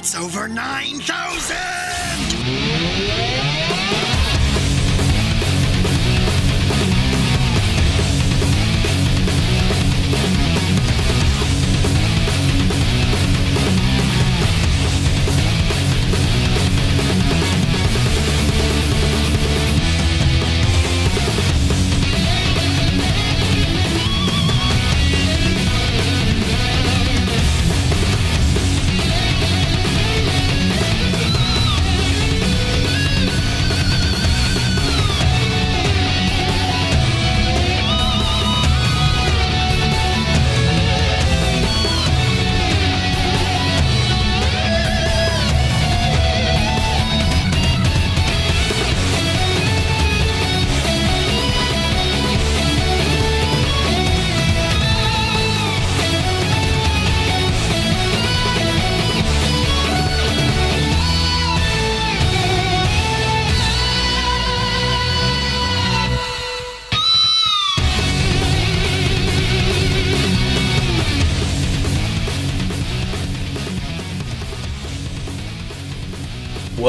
It's over 9,000!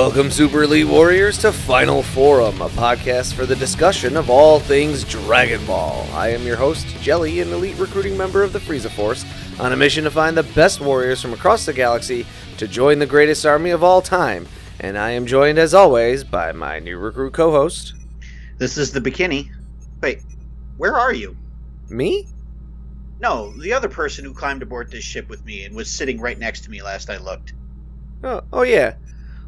Welcome, Super Elite Warriors, to Final Forum, a podcast for the discussion of all things Dragon Ball. I am your host, Jelli, an elite recruiting member of the Frieza Force, on a mission to find the best warriors from across the galaxy to join the greatest army of all time. And I am joined, as always, by my new recruit co host, This is the Bekinney. Wait, where are you? me? No, the other person who climbed aboard this ship with me and was sitting right next to me last I looked. Oh, oh yeah.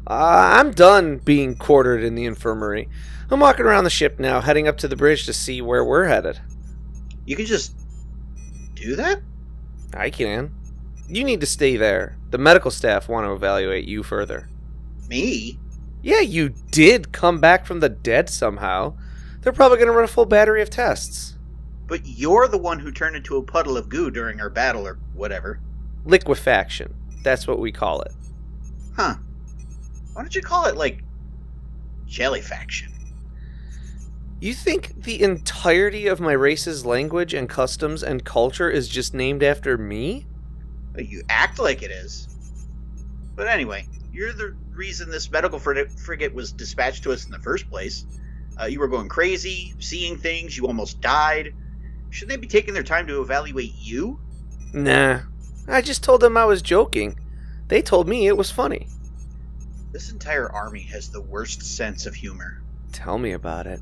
Uh, I'm done being quartered in the infirmary. I'm walking around the ship now, heading up to the bridge to see where we're headed. You can just do that? I can. You need to stay there. The medical staff want to evaluate you further. Me? Yeah, you did come back from the dead somehow. They're probably going to run a full battery of tests. But you're the one who turned into a puddle of goo during our battle or whatever. Liquefaction. That's what we call it. Huh. Why don't you call it, like, jellyfaction? You think the entirety of my race's language and customs and culture is just named after me? You act like it is. But anyway, you're the reason this medical frig- frigate was dispatched to us in the first place. Uh, you were going crazy, seeing things, you almost died. Shouldn't they be taking their time to evaluate you? Nah. I just told them I was joking. They told me it was funny. This entire army has the worst sense of humor. Tell me about it.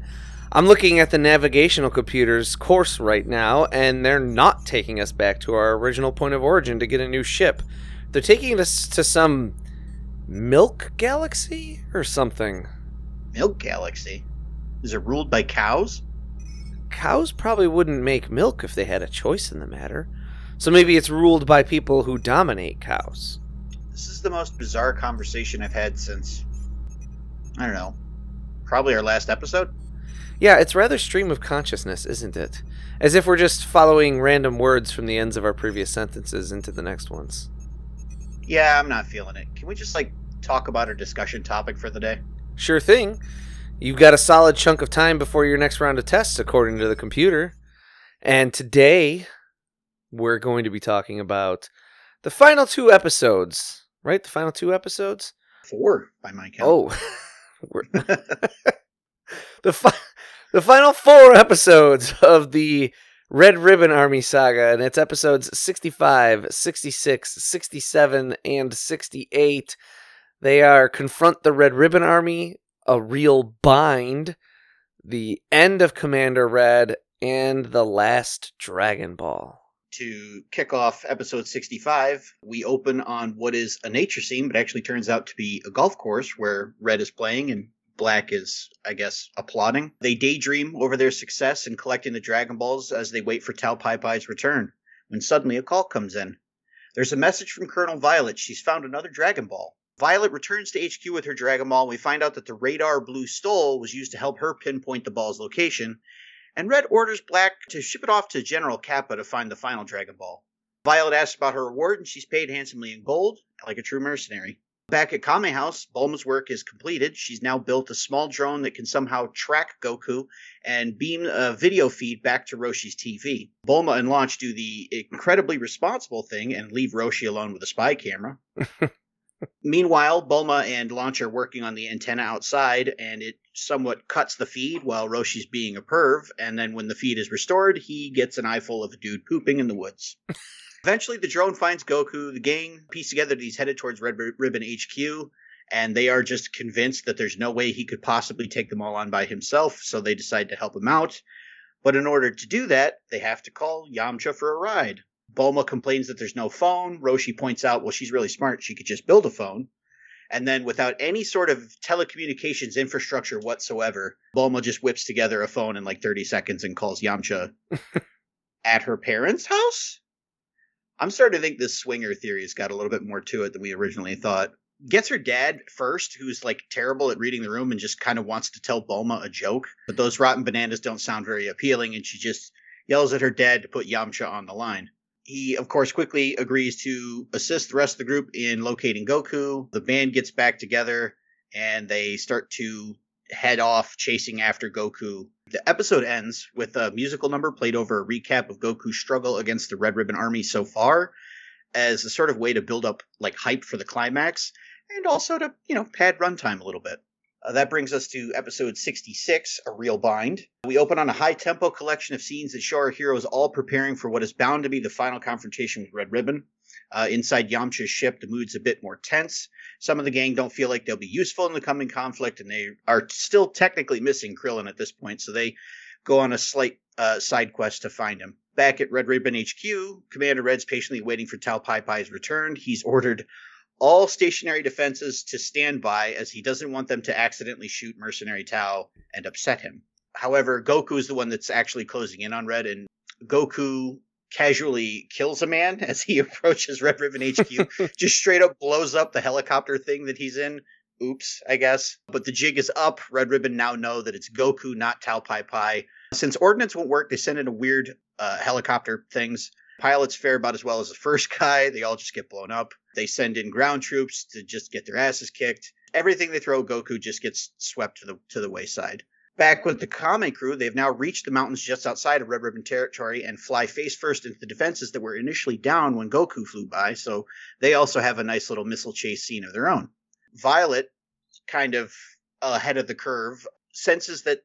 I'm looking at the navigational computer's course right now, and they're not taking us back to our original point of origin to get a new ship. They're taking us to some milk galaxy or something. Milk Galaxy? Is it ruled by cows? Cows probably wouldn't make milk if they had a choice in the matter. So maybe it's ruled by people who dominate cows. This is the most bizarre conversation I've had since. I don't know. Probably our last episode? Yeah, it's rather stream of consciousness, isn't it? As if we're just following random words from the ends of our previous sentences into the next ones. Yeah, I'm not feeling it. Can we just, like, talk about our discussion topic for the day? Sure thing. You've got a solid chunk of time before your next round of tests, according to the computer. And today, we're going to be talking about the final two episodes, right? The final two episodes? Four, by my count. Oh, the, fi- the final four episodes of the Red Ribbon Army saga, and it's episodes 65, 66, 67, and 68. They are Confront the Red Ribbon Army, A Real Bind, The End of Commander Red, and The Last Dragon Ball. To kick off episode 65, we open on what is a nature scene, but actually turns out to be a golf course where Red is playing and Black is, I guess, applauding. They daydream over their success in collecting the Dragon Balls as they wait for Tao Pai Pai's return, when suddenly a call comes in. There's a message from Colonel Violet. She's found another Dragon Ball. Violet returns to HQ with her Dragon Ball, and we find out that the radar Blue stole was used to help her pinpoint the ball's location, and Red orders Black to ship it off to General Kappa to find the final Dragon Ball. Violet asks about her reward, and she's paid handsomely in gold, like a true mercenary. Back at Kame House, Bulma's work is completed. She's now built a small drone that can somehow track Goku and beam a video feed back to Roshi's TV. Bulma and Launch do the incredibly responsible thing and leave Roshi alone with a spy camera. Meanwhile, Bulma and Launch are working on the antenna outside, and it somewhat cuts the feed while Roshi's being a perv. And then when the feed is restored, he gets an eyeful of a dude pooping in the woods. Eventually, the drone finds Goku. The gang piece together that he's headed towards Red Ribbon HQ, and they are just convinced that there's no way he could possibly take them all on by himself, so they decide to help him out. But in order to do that, they have to call Yamcha for a ride. Bulma complains that there's no phone. Roshi points out, well, she's really smart. She could just build a phone. And then, without any sort of telecommunications infrastructure whatsoever, Bulma just whips together a phone in like 30 seconds and calls Yamcha at her parents' house. I'm starting to think this swinger theory has got a little bit more to it than we originally thought. Gets her dad first, who's like terrible at reading the room and just kind of wants to tell Bulma a joke. But those rotten bananas don't sound very appealing, and she just yells at her dad to put Yamcha on the line. He, of course, quickly agrees to assist the rest of the group in locating Goku. The band gets back together and they start to head off chasing after Goku. The episode ends with a musical number played over a recap of Goku's struggle against the Red Ribbon Army so far as a sort of way to build up like hype for the climax and also to, you know, pad runtime a little bit. Uh, that brings us to episode 66, A Real Bind. We open on a high tempo collection of scenes that show our heroes all preparing for what is bound to be the final confrontation with Red Ribbon. Uh, inside Yamcha's ship, the mood's a bit more tense. Some of the gang don't feel like they'll be useful in the coming conflict, and they are still technically missing Krillin at this point, so they go on a slight uh, side quest to find him. Back at Red Ribbon HQ, Commander Red's patiently waiting for Tao Pai Pai's return. He's ordered all stationary defenses to stand by as he doesn't want them to accidentally shoot Mercenary Tao and upset him. However, Goku is the one that's actually closing in on Red, and Goku casually kills a man as he approaches Red Ribbon HQ, just straight up blows up the helicopter thing that he's in. Oops, I guess. But the jig is up. Red Ribbon now know that it's Goku, not Tao Pai Pai. Since ordnance won't work, they send in a weird uh, helicopter things. Pilots fare about as well as the first guy. They all just get blown up. They send in ground troops to just get their asses kicked. Everything they throw Goku just gets swept to the to the wayside. Back with the Kame crew, they've now reached the mountains just outside of Red Ribbon territory and fly face first into the defenses that were initially down when Goku flew by, so they also have a nice little missile chase scene of their own. Violet, kind of ahead of the curve, senses that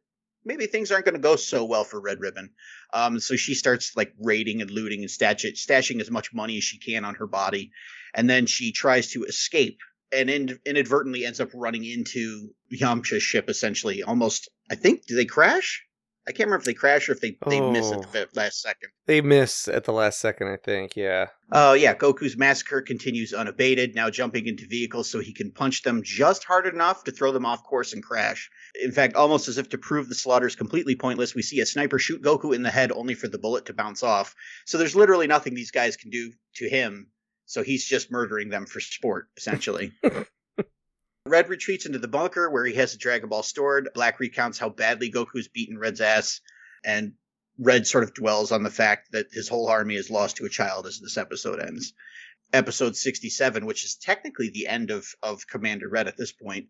maybe things aren't going to go so well for Red Ribbon. Um, so she starts like raiding and looting and stashing as much money as she can on her body, and then she tries to escape and in, inadvertently ends up running into Yamcha's ship. Essentially, almost. I think do they crash? I can't remember if they crash or if they, they miss at oh. the Oh. last second. They miss at the last second, I think. Yeah. Oh, yeah. Goku's massacre continues unabated, now jumping into vehicles so he can punch them just hard enough to throw them off course and crash. In fact, almost as if to prove the slaughter is completely pointless, we see a sniper shoot Goku in the head only for the bullet to bounce off. So there's literally nothing these guys can do to him. So he's just murdering them for sport, essentially. Red retreats into the bunker where he has the Dragon Ball stored. Black recounts how badly Goku's beaten Red's ass, and Red sort of dwells on the fact that his whole army is lost to a child as this episode ends. Episode 67, which is technically the end of, of Commander Red at this point.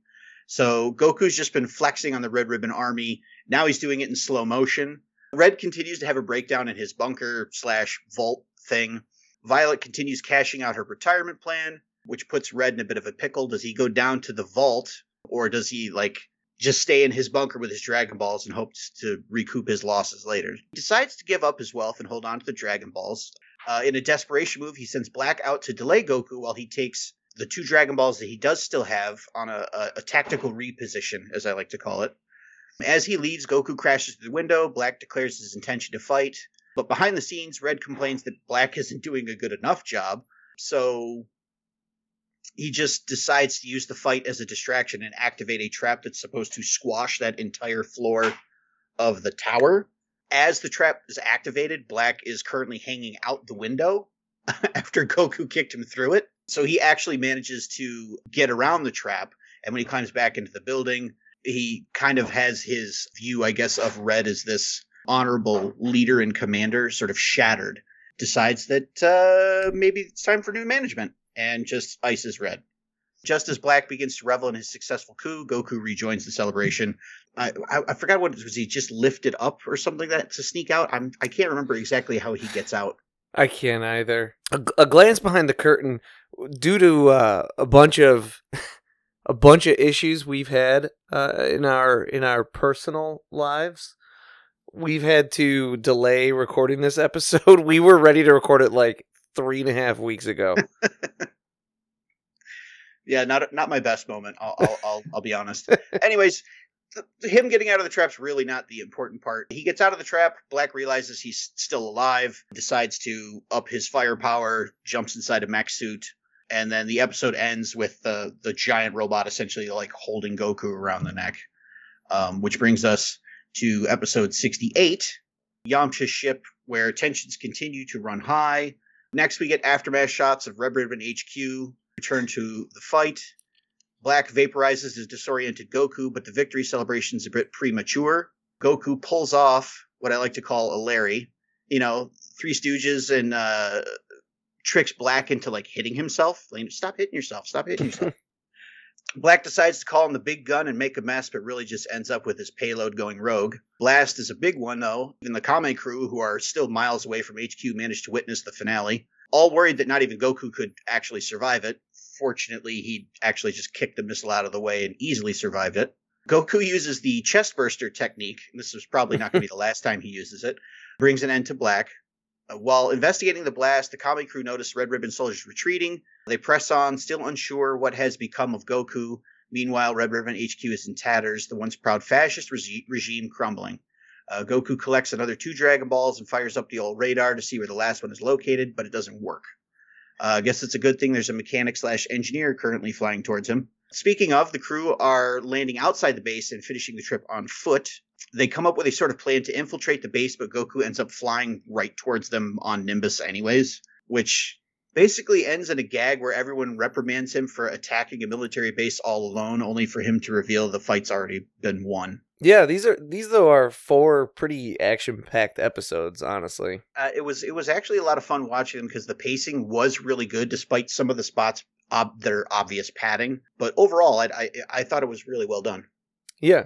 So Goku's just been flexing on the Red Ribbon Army. Now he's doing it in slow motion. Red continues to have a breakdown in his bunker slash vault thing. Violet continues cashing out her retirement plan, which puts Red in a bit of a pickle. Does he go down to the vault, or does he like just stay in his bunker with his Dragon Balls and hopes to recoup his losses later? He decides to give up his wealth and hold on to the Dragon Balls. Uh, in a desperation move, he sends Black out to delay Goku while he takes the two Dragon Balls that he does still have on a, a, a tactical reposition, as I like to call it. As he leaves, Goku crashes through the window. Black declares his intention to fight. But behind the scenes, Red complains that Black isn't doing a good enough job. So he just decides to use the fight as a distraction and activate a trap that's supposed to squash that entire floor of the tower. As the trap is activated, Black is currently hanging out the window after Goku kicked him through it. So he actually manages to get around the trap. And when he climbs back into the building, he kind of has his view, I guess, of Red as this honorable leader and commander sort of shattered. Decides that uh, maybe it's time for new management and just ices Red. Just as Black begins to revel in his successful coup, Goku rejoins the celebration. I, I, I forgot what it was. He just lifted up or something like that to sneak out. I'm I can't remember exactly how he gets out. I can't either. A, a glance behind the curtain, due to uh, a bunch of a bunch of issues we've had uh, in our in our personal lives, we've had to delay recording this episode. We were ready to record it like three and a half weeks ago. yeah, not not my best moment. I'll I'll I'll, I'll be honest. Anyways, the, him getting out of the trap's really not the important part. He gets out of the trap. Black realizes he's still alive, decides to up his firepower, jumps inside a mech suit, and then the episode ends with the the giant robot essentially like holding Goku around the neck. Um, which brings us to episode 68, Yamcha's ship, where tensions continue to run high. Next, we get aftermath shots of Red Ribbon HQ return to the fight. Black vaporizes his disoriented Goku, but the victory celebration's a bit premature. Goku pulls off what I like to call a Larry. You know, Three Stooges and uh, tricks Black into like hitting himself. Like, stop hitting yourself. Stop hitting yourself. Black decides to call him the big gun and make a mess, but really just ends up with his payload going rogue. Blast is a big one, though. Even the Kame crew, who are still miles away from HQ, managed to witness the finale. All worried that not even Goku could actually survive it. Fortunately, he actually just kicked the missile out of the way and easily survived it. Goku uses the chest burster technique. This is probably not going to be the last time he uses it. Brings an end to Black. Uh, while investigating the blast, the Kame crew notice Red Ribbon soldiers retreating. They press on, still unsure what has become of Goku. Meanwhile, Red Ribbon HQ is in tatters, the once proud fascist regi- regime crumbling. Uh, Goku collects another two Dragon Balls and fires up the old radar to see where the last one is located, but it doesn't work. Uh, I guess it's a good thing there's a mechanic slash engineer currently flying towards him. Speaking of, the crew are landing outside the base and finishing the trip on foot. They come up with a sort of plan to infiltrate the base, but Goku ends up flying right towards them on Nimbus, anyways, which basically ends in a gag where everyone reprimands him for attacking a military base all alone, only for him to reveal the fight's already been won. Yeah, these are these though are four pretty action packed episodes. Honestly, uh, it was it was actually a lot of fun watching them because the pacing was really good, despite some of the spots ob- are obvious padding. But overall, I, I I thought it was really well done. Yeah,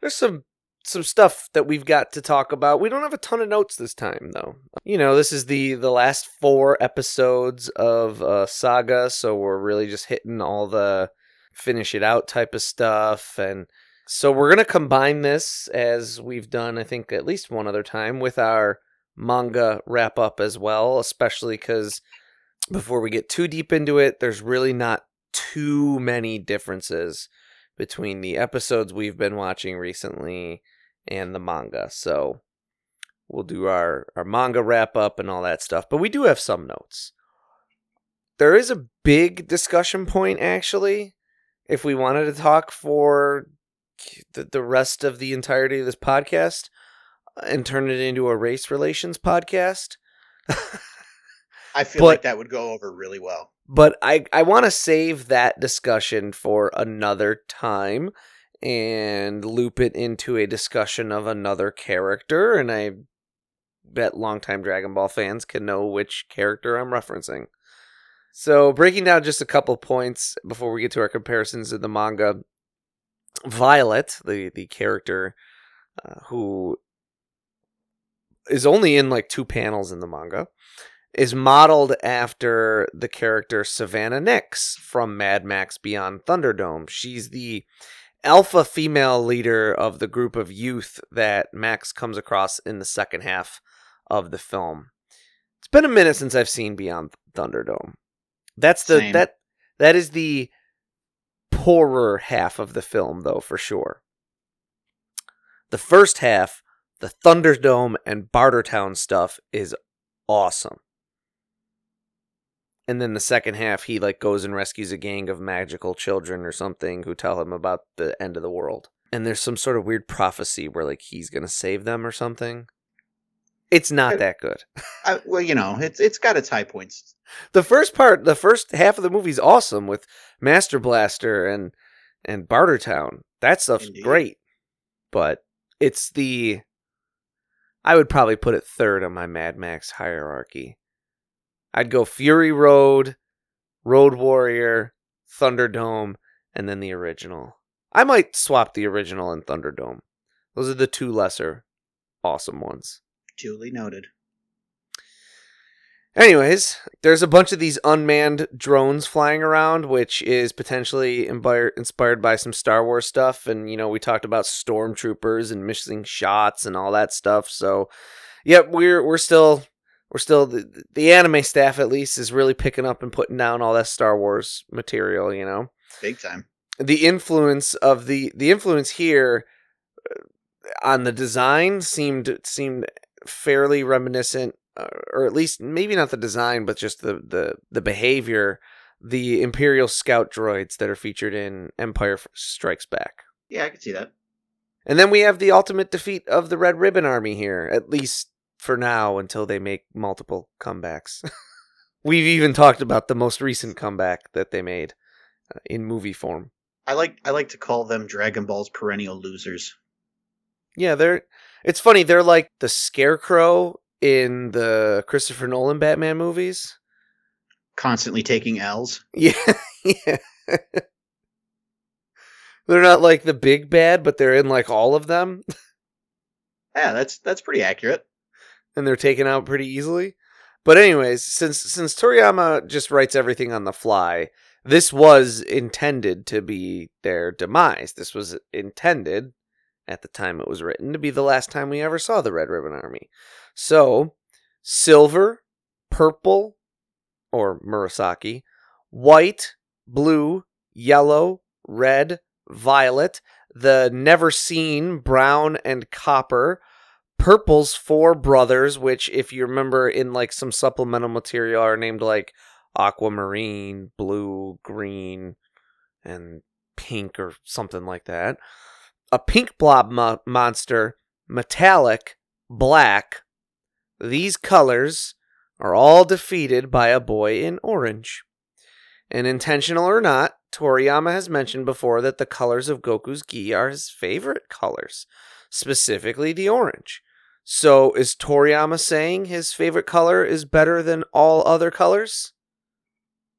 there's some some stuff that we've got to talk about. We don't have a ton of notes this time though. You know, this is the the last four episodes of uh, Saga, so we're really just hitting all the finish it out type of stuff and so we're to combine this as we've done, I think, at least one other time with our manga wrap up as well, especially because before we get too deep into it, there's really not too many differences between the episodes we've been watching recently and the manga. So we'll do our, our manga wrap up and all that stuff. But we do have some notes. There is a big discussion point, actually, if we wanted to talk for the, the rest of the entirety of this podcast uh, and turn it into a race relations podcast. I feel but, like that would go over really well. But I, I want to save that discussion for another time and loop it into a discussion of another character. And I bet longtime Dragon Ball fans can know which character I'm referencing. So, breaking down just a couple points before we get to our comparisons of the manga. Violet, the the character uh, who is only in like two panels in the manga, is modeled after the character Savannah Nix from Mad Max Beyond Thunderdome. She's the alpha female leader of the group of youth that Max comes across in the second half of the film. It's been a minute since I've seen Beyond Thunderdome. That's the Same. that that is the poorer half of the film, though, for sure. The first half, the Thunderdome and Bartertown stuff, is awesome. And then the second half, he like goes and rescues a gang of magical children or something who tell him about the end of the world. And there's some sort of weird prophecy where like he's gonna save them or something. It's not that good. I, well, you know, it's it's got its high points. The first part, the first half of the movie's awesome with Master Blaster and and Bartertown. That stuff's Indeed. great. But it's the I would probably put it third on my Mad Max hierarchy. I'd go Fury Road, Road Warrior, Thunderdome, and then the original. I might swap the original and Thunderdome. Those are the two lesser awesome ones. Duly noted. Anyways, there's a bunch of these unmanned drones flying around, which is potentially inspired by some Star Wars stuff. And, you know, we talked about stormtroopers and missing shots and all that stuff. So, yep, we're, we're still, we're still, the, the anime staff at least is really picking up and putting down all that Star Wars material, you know? Big time. The influence of the, the influence here uh, on the design seemed, seemed fairly reminiscent uh, or at least maybe not the design, but just the the the behavior, the Imperial Scout droids that are featured in Empire Strikes Back. Yeah, I can see that. And then we have the ultimate defeat of the Red Ribbon Army here, at least for now, until they make multiple comebacks. We've even talked about the most recent comeback that they made uh, in movie form. I like I like to call them Dragon Ball's perennial losers. Yeah, they're. It's funny. They're like the Scarecrow in the Christopher Nolan Batman movies. Constantly taking L's. Yeah, yeah. they're not like the big bad, but they're in like all of them. Yeah, that's that's pretty accurate. And they're taken out pretty easily. But anyways, since since Toriyama just writes everything on the fly, this was intended to be their demise. This was intended at the time it was written to be the last time we ever saw the Red Ribbon Army. So, silver, purple, or Murasaki, white, blue, yellow, red, violet, the never seen brown and copper, purple's four brothers, which, if you remember in like some supplemental material, are named like aquamarine, blue, green, and pink or something like that. A pink blob mo- monster, metallic, black, these colors are all defeated by a boy in orange. And intentional or not, Toriyama has mentioned before that the colors of Goku's gi are his favorite colors, specifically the orange. So is Toriyama saying his favorite color is better than all other colors?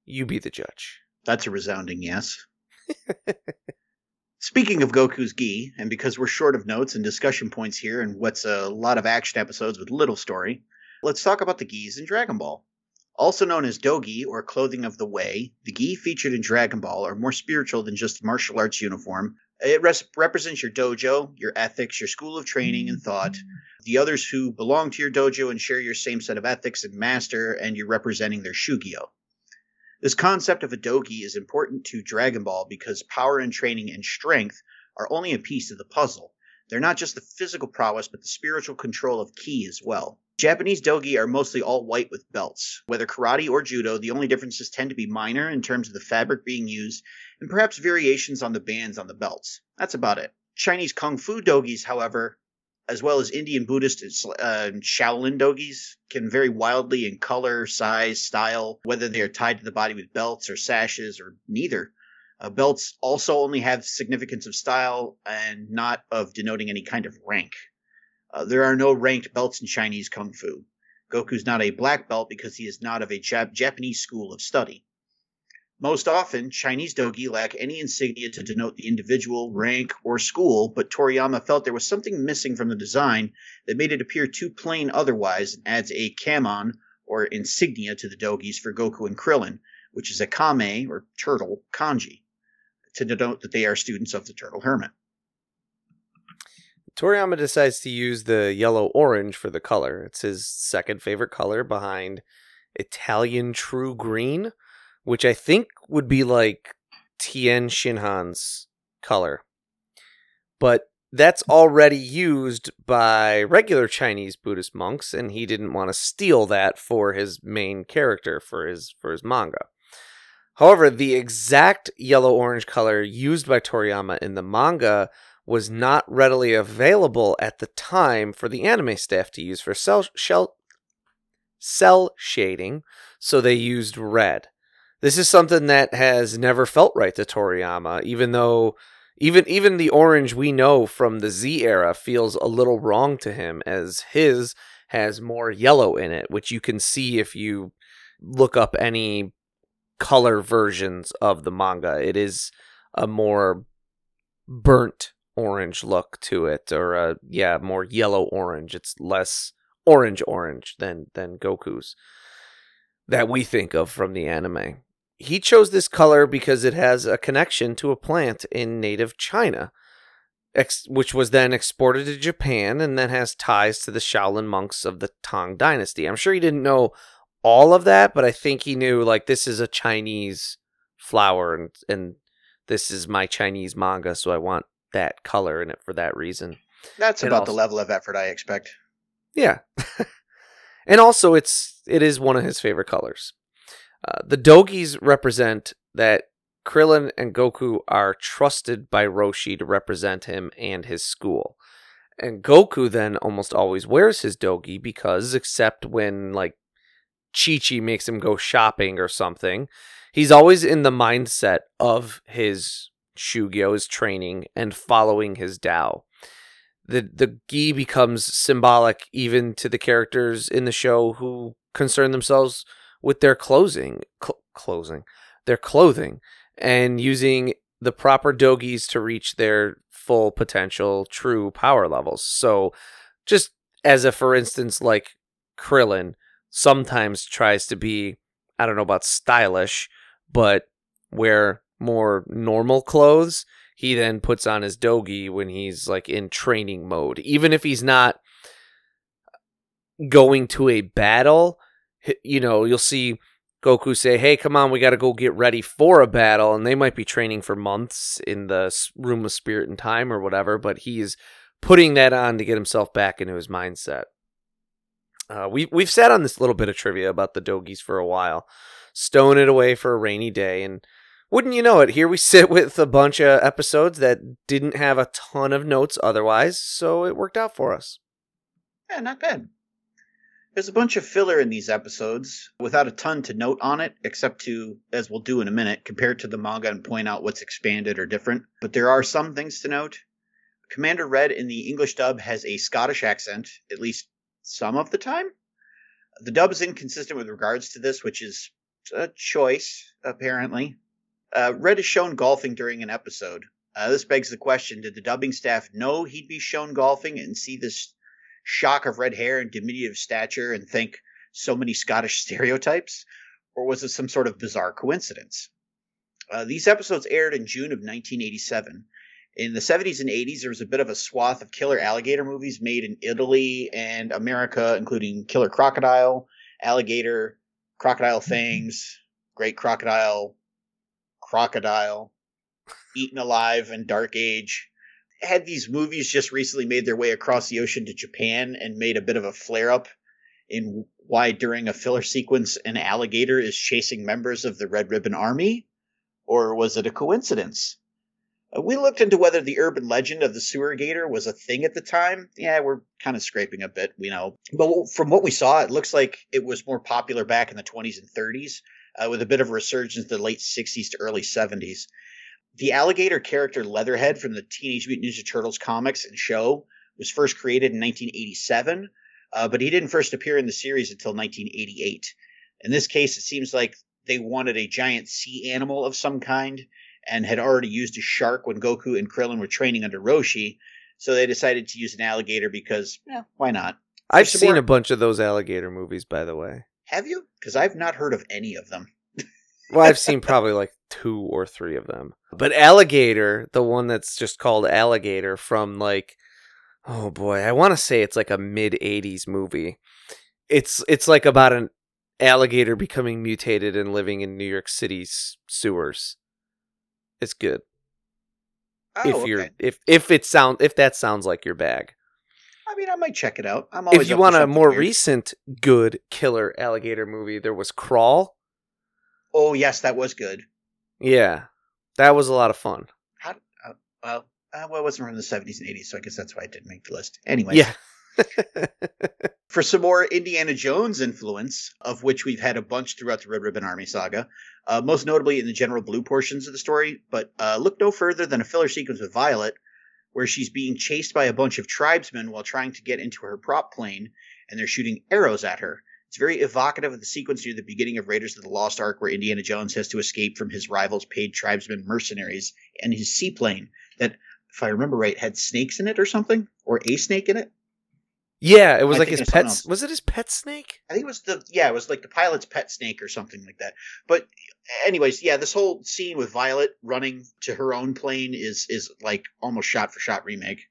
You be the judge. That's a resounding yes. Speaking of Goku's gi, and because we're short of notes and discussion points here, and what's a lot of action episodes with little story, let's talk about the gis in Dragon Ball. Also known as dogi or clothing of the way, the gi featured in Dragon Ball are more spiritual than just a martial arts uniform. It res- represents your dojo, your ethics, your school of training and thought, the others who belong to your dojo and share your same set of ethics and master, and you're representing their shugyo. This concept of a dogi is important to Dragon Ball because power and training and strength are only a piece of the puzzle. They're not just the physical prowess, but the spiritual control of ki as well. Japanese dogi are mostly all white with belts. Whether karate or judo, the only differences tend to be minor in terms of the fabric being used and perhaps variations on the bands on the belts. That's about it. Chinese kung fu dogis, however, as well as Indian Buddhist uh, Shaolin dogis, can vary wildly in color, size, style, whether they are tied to the body with belts or sashes or neither. Uh, belts also only have significance of style and not of denoting any kind of rank. Uh, there are no ranked belts in Chinese Kung Fu. Goku's not a black belt because he is not of a Jap- Japanese school of study. Most often, Chinese dogi lack any insignia to denote the individual, rank, or school, but Toriyama felt there was something missing from the design that made it appear too plain otherwise and adds a kamon, or insignia, to the dogis for Goku and Krillin, which is a kame, or turtle, kanji, to denote that they are students of the Turtle Hermit. Toriyama decides to use the yellow orange for the color. It's his second favorite color behind Italian True Green, which I think would be like Tien Shinhan's color. But that's already used by regular Chinese Buddhist monks, and he didn't want to steal that for his main character for his for his manga. However, the exact yellow orange color used by Toriyama in the manga was not readily available at the time for the anime staff to use for cell, shell, cell shading, so they used red. This is something that has never felt right to Toriyama, even though even even the orange we know from the Z era feels a little wrong to him as his has more yellow in it, which you can see if you look up any color versions of the manga. It is a more burnt orange look to it or a yeah, more yellow orange. It's less orange orange than than Goku's. that we think of from the anime. He chose this color because it has a connection to a plant in native China, ex- which was then exported to Japan and then has ties to the Shaolin monks of the Tang Dynasty. I'm sure he didn't know all of that, but I think he knew like this is a Chinese flower and and this is my Chinese manga, so I want that color in it for that reason. That's And about also- the level of effort I expect. Yeah. and also it's it is one of his favorite colors. Uh, the dogis represent that Krillin and Goku are trusted by Roshi to represent him and his school. And Goku then almost always wears his dogi because except when like Chi Chi makes him go shopping or something, he's always in the mindset of his Shugyo, his training, and following his Tao the the gi becomes symbolic even to the characters in the show who concern themselves with their clothing cl- their clothing and using the proper dogis to reach their full potential true power levels. So just as a for instance like krillin sometimes tries to be i don't know about stylish but wear more normal clothes he then puts on his dogi when he's like in training mode. Even if he's not going to a battle you know you'll see goku say hey come on we got to go get ready for a battle. And they might be training for months in the room of spirit and time or whatever but he's putting that on to get himself back into his mindset. Uh, we, we've sat on this little bit of trivia about the dogis for a while. Stowing it away for a rainy day and wouldn't you know it, here we sit with a bunch of episodes that didn't have a ton of notes otherwise, so it worked out for us. Yeah, not bad. There's a bunch of filler in these episodes without a ton to note on it, except to, as we'll do in a minute, compare to the manga and point out what's expanded or different. But there are some things to note. Commander Red in the English dub has a Scottish accent, at least some of the time. The dub is inconsistent with regards to this, which is a choice, apparently. Uh, Red is shown golfing during an episode. Uh, this begs the question Did the dubbing staff know he'd be shown golfing and see this shock of red hair and diminutive stature and think so many Scottish stereotypes? Or was it some sort of bizarre coincidence? Uh, these episodes aired in June of 1987. In the 70s and 80s, there was a bit of a swath of killer alligator movies made in Italy and America, including Killer Crocodile, Alligator, Crocodile Fangs, Great Crocodile, Crocodile, Eaten Alive, and Dark Age. Had these movies just recently made their way across the ocean to Japan and made a bit of a flare up in why, during a filler sequence, an alligator is chasing members of the Red Ribbon Army? Or was it a coincidence? Uh, we looked into whether the urban legend of the sewer gator was a thing at the time. Yeah, we're kind of scraping a bit, we know. But from what we saw, it looks like it was more popular back in the 20s and 30s, uh, with a bit of a resurgence in the late 60s to early 70s. The alligator character Leatherhead from the Teenage Mutant Ninja Turtles comics and show was first created in 1987, uh, but he didn't first appear in the series until 1988. In this case, it seems like they wanted a giant sea animal of some kind and had already used a shark when Goku and Krillin were training under Roshi, so they decided to use an alligator because, yeah, why not? I've seen more- a bunch of those alligator movies, by the way. Have you? Because I've not heard of any of them. Well, I've seen probably like two or three of them. But Alligator, the one that's just called Alligator from like, oh boy, I want to say it's like a mid '80s movie. It's it's like about an alligator becoming mutated and living in New York City's sewers. It's good Oh, if you're if if it sound if that sounds like your bag. I mean, I might check it out. I'm always If you want a more weird. recent good killer alligator movie, there was Crawl. Oh yes, that was good. Yeah, that was a lot of fun. How? Uh, well, uh, well, it wasn't from the 70s and 80s, so I guess that's why I didn't make the list. Anyway, Yeah. for some more Indiana Jones influence, of which we've had a bunch throughout the Red Ribbon Army saga, uh, most notably in the General Blue portions of the story. But uh, look no further than a filler sequence with Violet, where she's being chased by a bunch of tribesmen while trying to get into her prop plane, and they're shooting arrows at her. It's very evocative of the sequence near the beginning of Raiders of the Lost Ark, where Indiana Jones has to escape from his rivals' paid tribesmen mercenaries and his seaplane that, if I remember right, had snakes in it or something, or a snake in it. Yeah, it was I like his pet. else. Was it his pet snake? I think it was the yeah, it was like the pilot's pet snake or something like that. But anyways, yeah, this whole scene with Violet running to her own plane is is like almost shot for shot remake.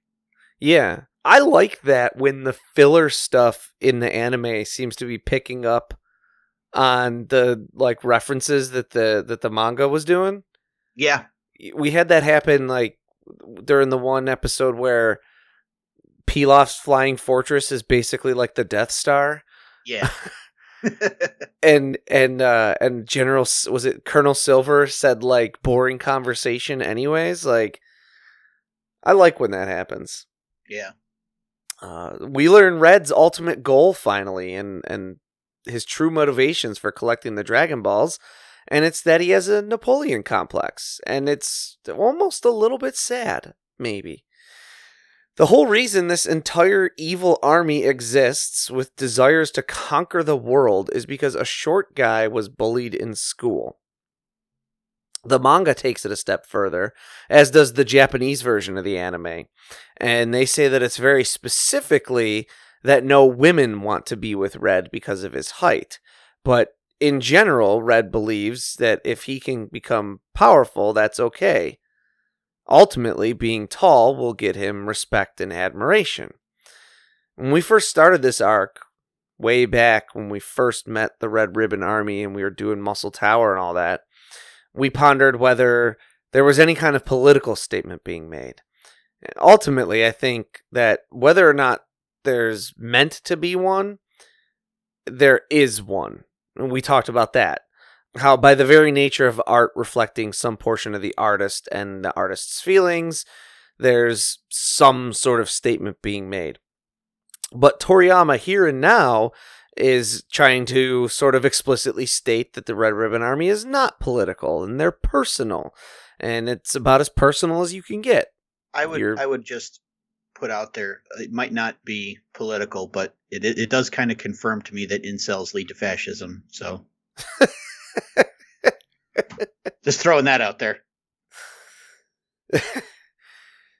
Yeah, I like that when the filler stuff in the anime seems to be picking up on the like references that the that the manga was doing. Yeah, We had that happen like during the one episode where Pilaf's flying fortress is basically like the Death Star. yeah. and and uh and general was it colonel silver said like boring conversation anyways like i like when that happens yeah. uh we learn red's ultimate goal finally and and his true motivations for collecting the dragon balls and it's that he has a napoleon complex and it's almost a little bit sad maybe the whole reason this entire evil army exists with desires to conquer the world is because a short guy was bullied in school. The manga takes it a step further, as does the Japanese version of the anime. And they say that it's very specifically that no women want to be with Red because of his height. But in general, Red believes that if he can become powerful, that's okay. Ultimately, being tall will get him respect and admiration. When we first started this arc, way back when we first met the Red Ribbon Army and we were doing Muscle Tower and all that, we pondered whether there was any kind of political statement being made. Ultimately, I think that whether or not there's meant to be one, there is one. And we talked about that how by the very nature of art reflecting some portion of the artist and the artist's feelings, there's some sort of statement being made. But Toriyama here and now is trying to sort of explicitly state that the Red Ribbon Army is not political and they're personal. And it's about as personal as you can get. I would You're- I would just put out there it might not be political, but it it, it does kind of confirm to me that incels lead to fascism. So just throwing that out there.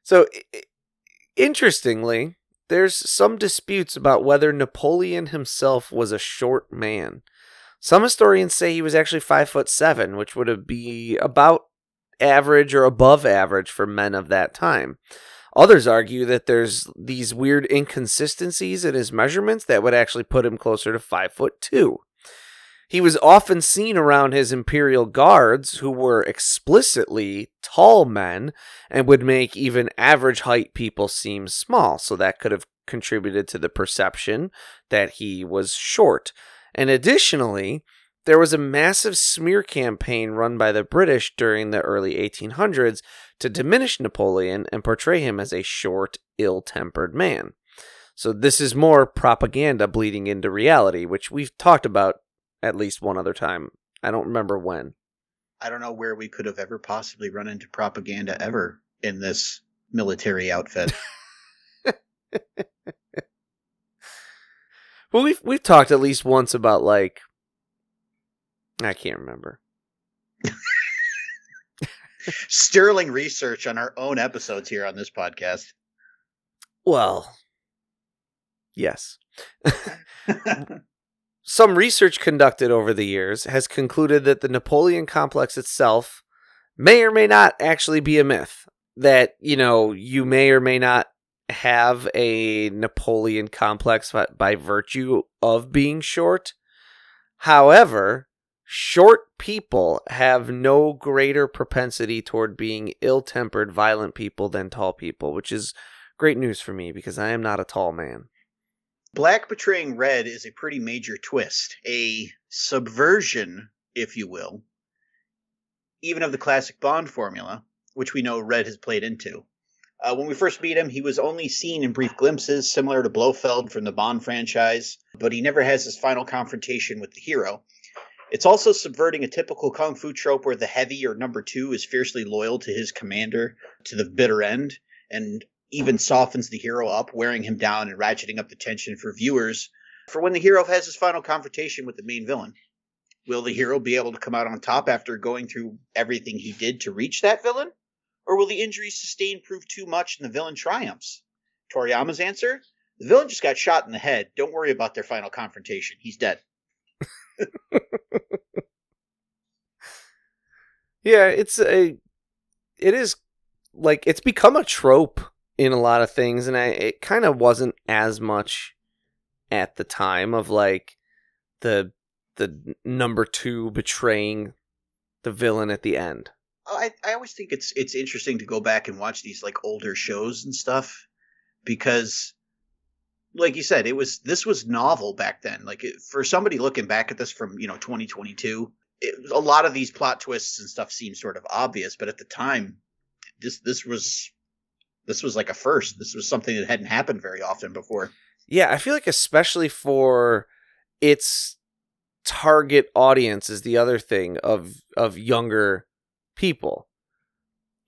So, interestingly, there's some disputes about whether Napoleon himself was a short man. Some historians say he was actually five foot seven, which would have be about average or above average for men of that time. Others argue that there's these weird inconsistencies in his measurements that would actually put him closer to five foot two. He was often seen around his imperial guards, who were explicitly tall men and would make even average height people seem small. So that could have contributed to the perception that he was short. And additionally, there was a massive smear campaign run by the British during the early 1800s to diminish Napoleon and portray him as a short, ill tempered man. So this is more propaganda bleeding into reality, which we've talked about at least one other time. I don't remember when. I don't know where we could have ever possibly run into propaganda ever in this military outfit. Well, we've we've talked at least once about like I can't remember. Sterling research on our own episodes here on this podcast. Well, yes. Some research conducted over the years has concluded that the Napoleon complex itself may or may not actually be a myth. That, you know, you may or may not have a Napoleon complex by, by virtue of being short. However, short people have no greater propensity toward being ill tempered, violent people than tall people, which is great news for me because I am not a tall man. Black betraying red is a pretty major twist, a subversion, if you will, even of the classic Bond formula, which we know Red has played into. Uh, when we first meet him, he was only seen in brief glimpses, similar to Blofeld from the Bond franchise, but he never has his final confrontation with the hero. It's also subverting a typical kung fu trope where the heavy or number two is fiercely loyal to his commander to the bitter end, and even softens the hero up, wearing him down and ratcheting up the tension for viewers for when the hero has his final confrontation with the main villain. Will the hero be able to come out on top after going through everything he did to reach that villain? Or will the injuries sustained prove too much and the villain triumphs? Toriyama's answer? The villain just got shot in the head. Don't worry about their final confrontation. He's dead. yeah, it's a it is like it's become a trope in a lot of things and I it kind of wasn't as much at the time of like the the number 2 betraying the villain at the end. Oh, I I always think it's it's interesting to go back and watch these like older shows and stuff because like you said it was this was novel back then like it, for somebody looking back at this from you know 2022 it, a lot of these plot twists and stuff seem sort of obvious but at the time this this was this was like a first this was something that hadn't happened very often before yeah i feel like especially for its target audience is the other thing of of younger people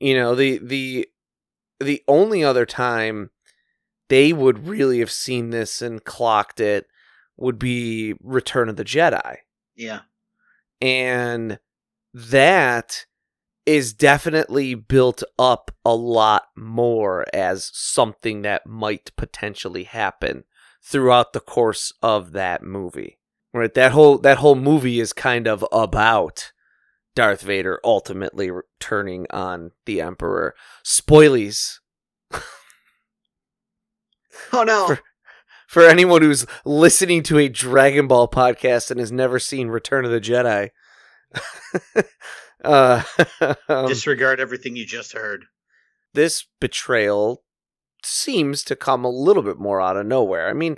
you know the the the only other time they would really have seen this and clocked it would be Return of the Jedi. Yeah. And that is definitely built up a lot more as something that might potentially happen throughout the course of that movie. Right? That whole that whole movie is kind of about Darth Vader ultimately turning on the Emperor. Spoilies. Oh no. For, for anyone who's listening to a Dragon Ball podcast and has never seen Return of the Jedi. uh, um, Disregard everything you just heard. This betrayal seems to come a little bit more out of nowhere. I mean,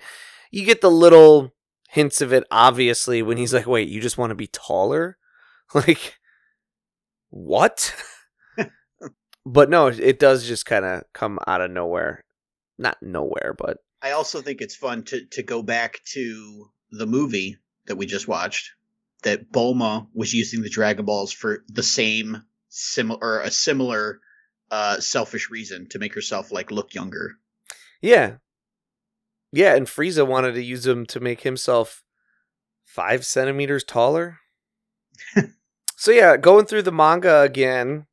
you get the little hints of it obviously when he's like, "Wait, you just want to be taller?" Like what? but no, it does just kind of come out of nowhere not nowhere, but I also think it's fun to to go back to the movie that we just watched. That Bulma was using the Dragon Balls for the same similar or a similar uh, selfish reason to make herself like look younger. Yeah, yeah, and Frieza wanted to use them to make himself five centimeters taller. so yeah, going through the manga again,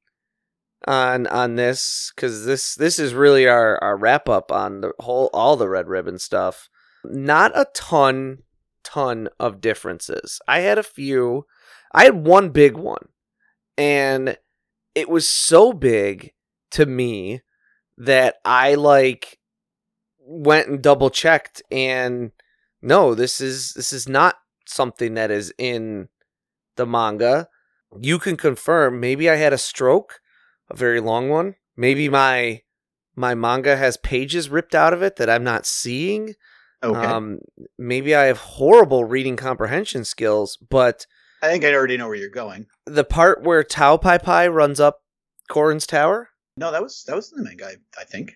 on on this because this this is really our our wrap up on the whole all the red ribbon stuff. Not a ton ton of differences. I had a few. I had one big one, and it was so big to me that I like went and double checked and no, this is this is not something that is in the manga. You can confirm maybe I had a stroke a very long one. Maybe my my manga has pages ripped out of it that I'm not seeing. Okay. Um, maybe I have horrible reading comprehension skills, but I think I already know where you're going. The part where Tao Pai Pai runs up Korin's tower. No, that was that was the manga. I, I think,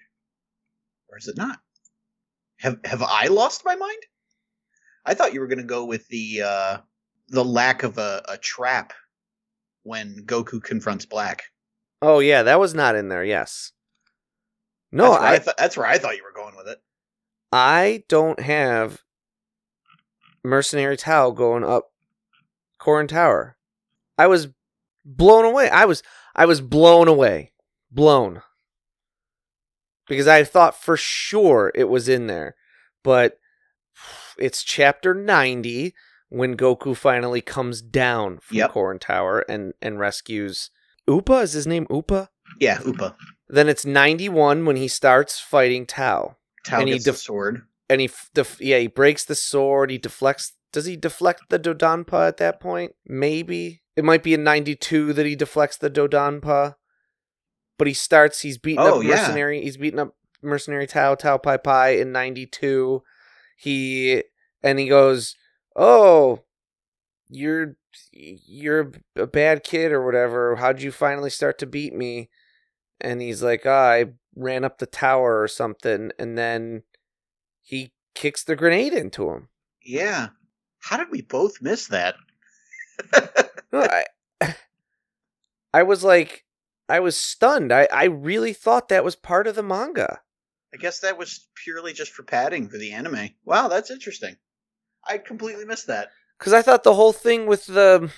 or is it not? Have have I lost my mind? I thought you were going to go with the uh, the lack of a, a trap when Goku confronts Black. Oh yeah, that was not in there. Yes. No, that's where I, I th- that's where I thought you were going with it. I don't have mercenary Tao going up Korin Tower. I was blown away. I was I was blown away. Blown. Because I thought for sure it was in there. But it's chapter 90 when Goku finally comes down from Yep. Korin Tower and and rescues Upa is his name Upa? Yeah, Upa. Then it's 91 when he starts fighting Tao. Tao And he def- the sword. And he f- def- yeah, he breaks the sword, he deflects does he deflect the Dodonpa at that point? Maybe. It might be in 92 that he deflects the Dodonpa. But he starts he's beating Oh, up yeah. mercenary, he's beating up mercenary Tao Tao Pai Pai in 92. He and he goes, "Oh, you're you're a bad kid or whatever. How'd you finally start to beat me?" And he's like, "Ah, I ran up the tower or something." And then he kicks the grenade into him. Yeah. How did we both miss that? No, I, I was like, I was stunned. I, I really thought that was part of the manga. I guess that was purely just for padding for the anime. Wow, that's interesting. I completely missed that. Because I thought the whole thing with the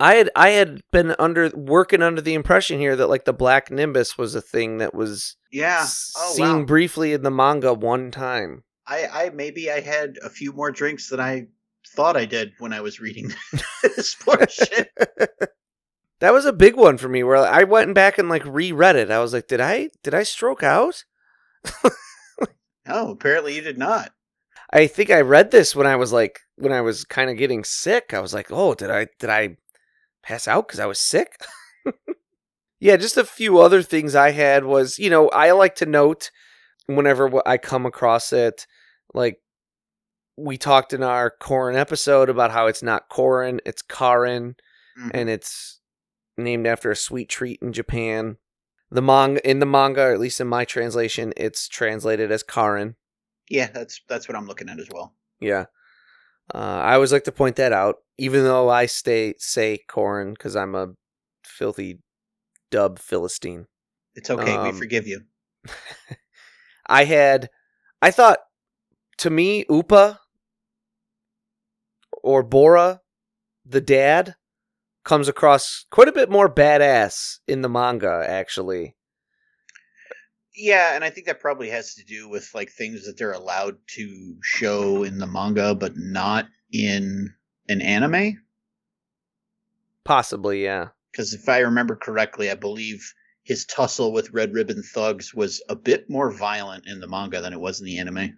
I had I had been under working under the impression here that like the black nimbus was a thing that was Yeah. Oh seen wow. briefly in the manga one time. I, I maybe I had a few more drinks than I thought I did when I was reading this portion. That was a big one for me where I went back and like reread it. I was like, did I did I stroke out? No, apparently you did not. I think I read this when I was like when I was kind of getting sick. I was like, "Oh, did I did I pass out cuz I was sick?" yeah, just a few other things I had was, you know, I like to note whenever I come across it like we talked in our Corin episode about how it's not Corin, it's Karin Mhm. and it's named after a sweet treat in Japan. The manga in the manga, or at least in my translation, it's translated as Karin. yeah, that's that's what I'm looking at as well. Yeah. Uh, I always like to point that out, even though I stay say Corin because I'm a filthy dub philistine. It's okay, we Um, forgive you. I had, I thought, to me, Upa or Bora, the dad, comes across quite a bit more badass in the manga. Actually, Yeah, and I think that probably has to do with like things that they're allowed to show in the manga, but not in an anime. possibly, yeah. Because if I remember correctly, I believe his tussle with Red Ribbon Thugs was a bit more violent in the manga than it was in the anime.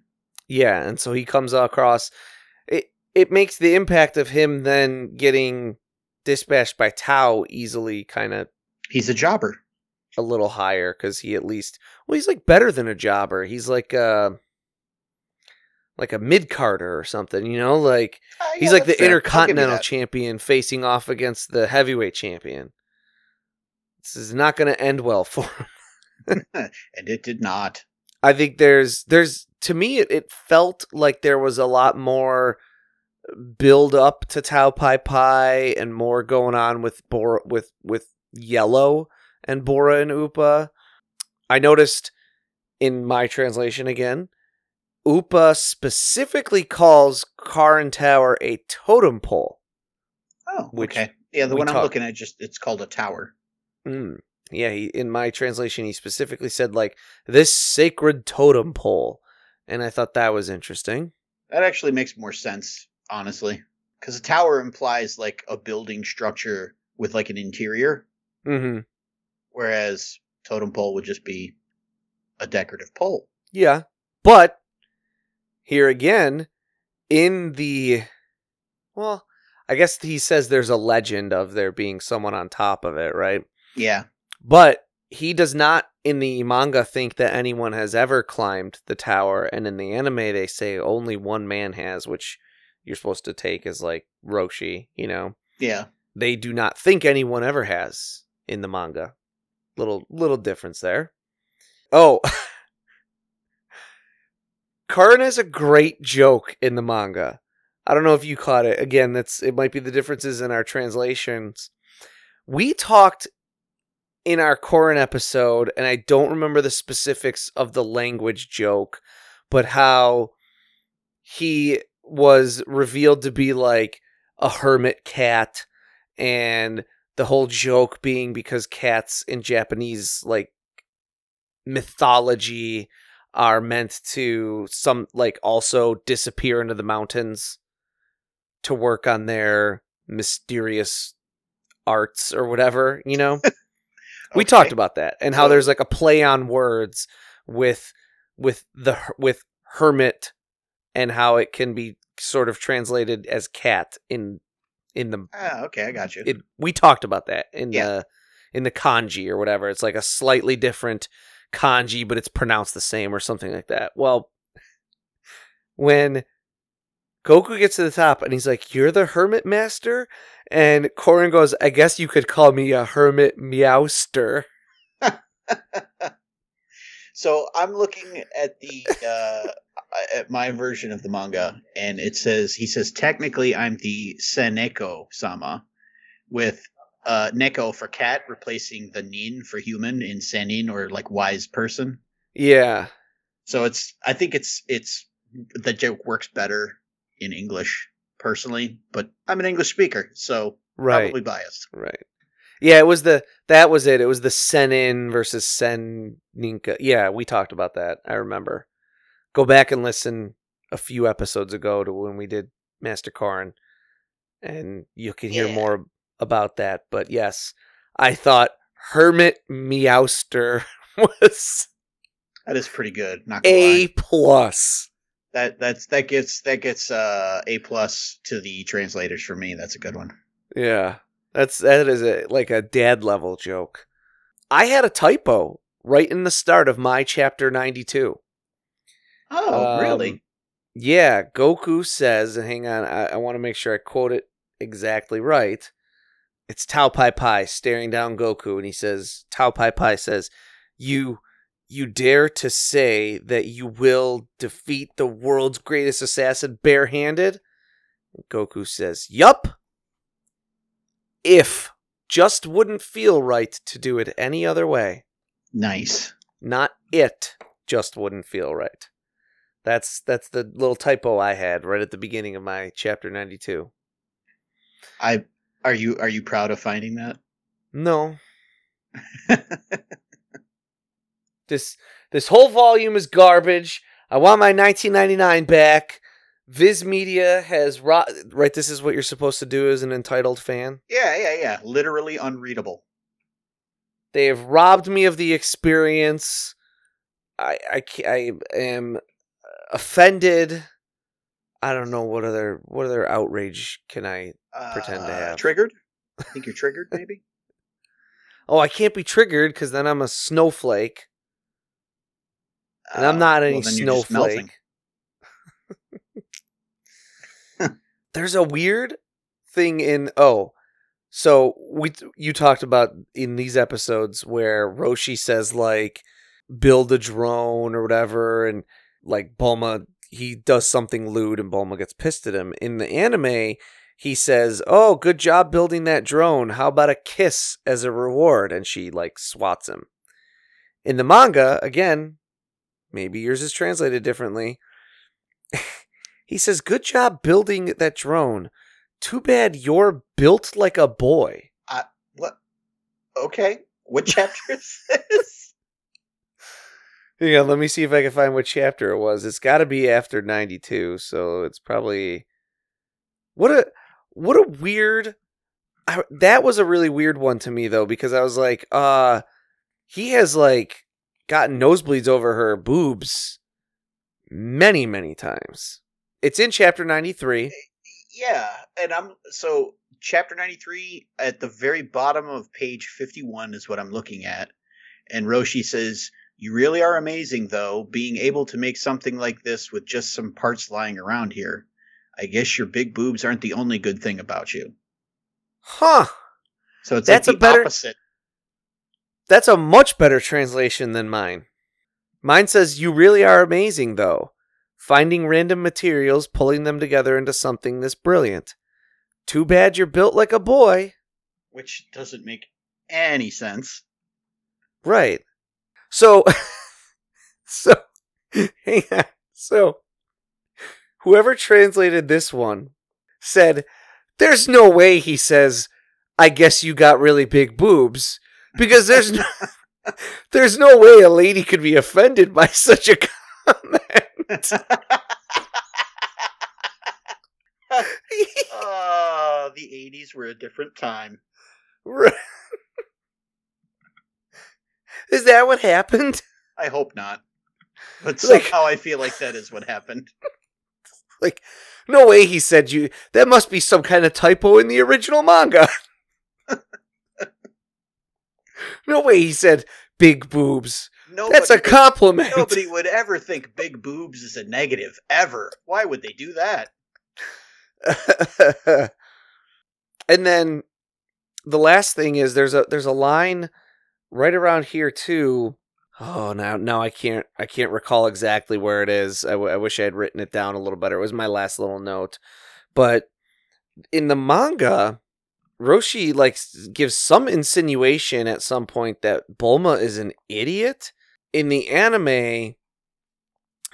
Yeah, and so he comes across it it makes the impact of him then getting dispatched by Tao easily kind of He's a jobber. A little higher cuz he at least well he's like better than a jobber. He's like uh like a mid carder or something, you know, like Uh, he's like the fair. I'll give you intercontinental champion facing off against the heavyweight champion. This is not going to end well for him. and it did not. I think there's there's to me it, it felt like there was a lot more build up to Tao Pai Pai and more going on with Bora with with Yellow and Bora and Upa. I noticed in my translation again, Upa specifically calls Karin Tower a totem pole. Oh, Which okay. Yeah, the one I'm looking at just it's called a tower. Mm. Yeah, he, in my translation, he specifically said like this sacred totem pole, and I thought that was interesting. That actually makes more sense, honestly. Because a tower implies like a building structure with like an interior, hmm whereas totem pole would just be a decorative pole. Yeah, but here again, in the well, I guess he says there's a legend of there being someone on top of it, right? Yeah. But he does not in the manga think that anyone has ever climbed the tower, and in the anime they say only one man has, which you're supposed to take as like Roshi, you know. Yeah. They do not think anyone ever has in the manga. Little little difference there. Oh. Karin has a great joke in the manga. I don't know if you caught it. Again, that's it might be the differences in our translations. We talked in our Corin episode, and I don't remember the specifics of the language joke, but how he was revealed to be like a hermit cat, and the whole joke being because cats in Japanese like mythology are meant to some like also disappear into the mountains to work on their mysterious arts or whatever, you know? We talked about that and how there's like a play on words with with the with hermit and how it can be sort of translated as cat in in the Ah, okay, I got you. it we talked about that in Yeah. the in the kanji or whatever. It's like a slightly different kanji, but it's pronounced the same or something like that. Well, when Goku gets to the top and he's like, "You're the Hermit Master," and Korin goes, "I guess you could call me a Hermit Meowster." so I'm looking at the uh, at my version of the manga, and it says he says technically I'm the Seneko sama, with uh, Neko for cat replacing the nin for human in Senin or like wise person. Yeah, So it's I think it's it's the joke works better in English personally, but I'm an English speaker, so Right. Probably biased. Right. Yeah, it was the that was it. It was the Senin versus Sen Ninka. Yeah, we talked about that. I remember. Go back and listen a few episodes ago to when we did Master Karn, and you can hear Yeah. more about that. But yes, I thought Hermit Meowster was That is pretty good. Not a lie. plus. That that's that gets that gets uh, a plus to the translators for me. That's a good one. Yeah, that's that is a like a dad level joke. I had a typo right in the start of my chapter ninety two. Oh, Um, really? Yeah, Goku says, hang on, I, I want to make sure I quote it exactly right. It's Tao Pai Pai staring down Goku, and he says, Tao Pai Pai says, You you dare to say that you will defeat the world's greatest assassin barehanded? Goku says, Yup. If just wouldn't feel right to do it any other way. Nice. Not it just wouldn't feel right. That's that's the little typo I had right at the beginning of my chapter 92. I are you are you proud of finding that? No, this this whole volume is garbage. I want my 1999 back. Viz Media has ro- right. This is what you're supposed to do as an entitled fan. yeah, yeah, yeah. Literally unreadable. They have robbed me of the experience. I I, I am offended. I don't know what other what other outrage can I Pretend to Uh, have. triggered. I think you're triggered, maybe. Oh, I can't be triggered because then I'm a snowflake, and I'm Uh, not any well, then you're just melting. snowflake. There's a weird thing in oh, so we you talked about in these episodes where Roshi says like build a drone or whatever, and like Bulma he does something lewd and Bulma gets pissed at him. In the anime, he says, "Oh, good job building that drone. How about a kiss as a reward?" And she like swats him. In the manga, again, maybe yours is translated differently. he says, "Good job building that drone. Too bad you're built like a boy." What? Okay. What chapter is this? Yeah, let me see if I can find what chapter it was. It's got to be after 92, so it's probably What a what a weird I, that was a really weird one to me though because I was like, uh he has like gotten nosebleeds over her boobs many many times. It's in chapter 93. Yeah, and I'm so chapter 93 at the very bottom of page 51 is what I'm looking at. And Roshi says, "You really are amazing though, being able to make something like this with just some parts lying around here. I guess your big boobs aren't the only good thing about you." Huh. So it's That's like a better- opposite. That's a much better translation than mine. Mine says, You really are amazing, though. Finding random materials, pulling them together into something this brilliant. Too bad you're built like a boy. which doesn't make any sense. Right. So, so, hang on. So, whoever translated this one said, There's no way he says, I guess you got really big boobs. Because there's no, there's no way a lady could be offended by such a comment. Oh, the 80s were a different time. Right. Is that what happened? I hope not. But Like- somehow I feel like that is what happened. Like, no way he said you. That must be some kind of typo in the original manga. no way he said big boobs. Nobody, That's a compliment. nobody would ever think big boobs is a negative, ever. Why would they do that? and then the last thing is there's a there's a line right around here too. Oh, now now I can't I can't recall exactly where it is. I, w- I wish I had written it down a little better. It was my last little note, but in the manga, Roshi like gives some insinuation at some point that Bulma is an idiot. In the anime,